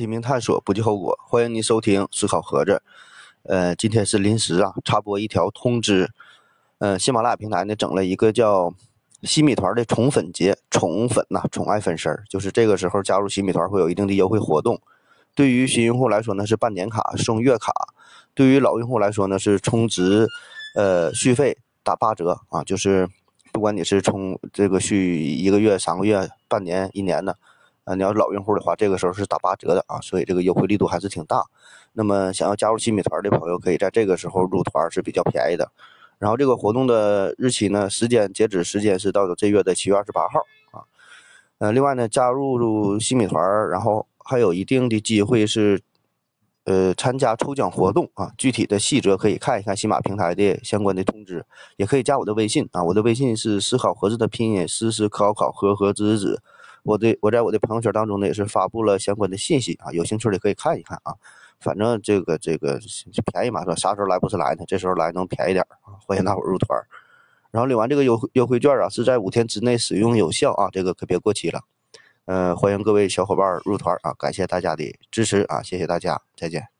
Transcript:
拼命探索，不计后果。欢迎您收听思考盒子。呃，今天是临时啊，插播一条通知。呃，喜马拉雅平台呢整了一个叫西米团的宠粉节，宠粉呐，宠爱粉丝儿，就是这个时候加入西米团会有一定的优惠活动。对于新用户来说呢，是办年卡送月卡；对于老用户来说呢，是充值，呃，续费打八折啊，就是不管你是充这个续一个月、三个月、半年、一年的。啊，你要老用户的话，这个时候是打八折的啊，所以这个优惠力度还是挺大。那么想要加入新米团的朋友，可以在这个时候入团是比较便宜的。然后这个活动的日期呢，时间截止时间是到这月的七月二十八号啊。呃，另外呢，加入新米团，然后还有一定的机会是，呃，参加抽奖活动啊。具体的细则可以看一看新马平台的相关的通知，也可以加我的微信啊。我的微信是思考盒子的拼音，思思考考和和子子。我的我在我的朋友圈当中呢也是发布了相关的信息啊，有兴趣的可以看一看啊。反正这个这个便宜嘛，说啥时候来不是来呢？这时候来能便宜点啊，欢迎大伙入团。然后领完这个优优惠券啊，是在五天之内使用有效啊，这个可别过期了。嗯，欢迎各位小伙伴入团啊，感谢大家的支持啊，谢谢大家，再见。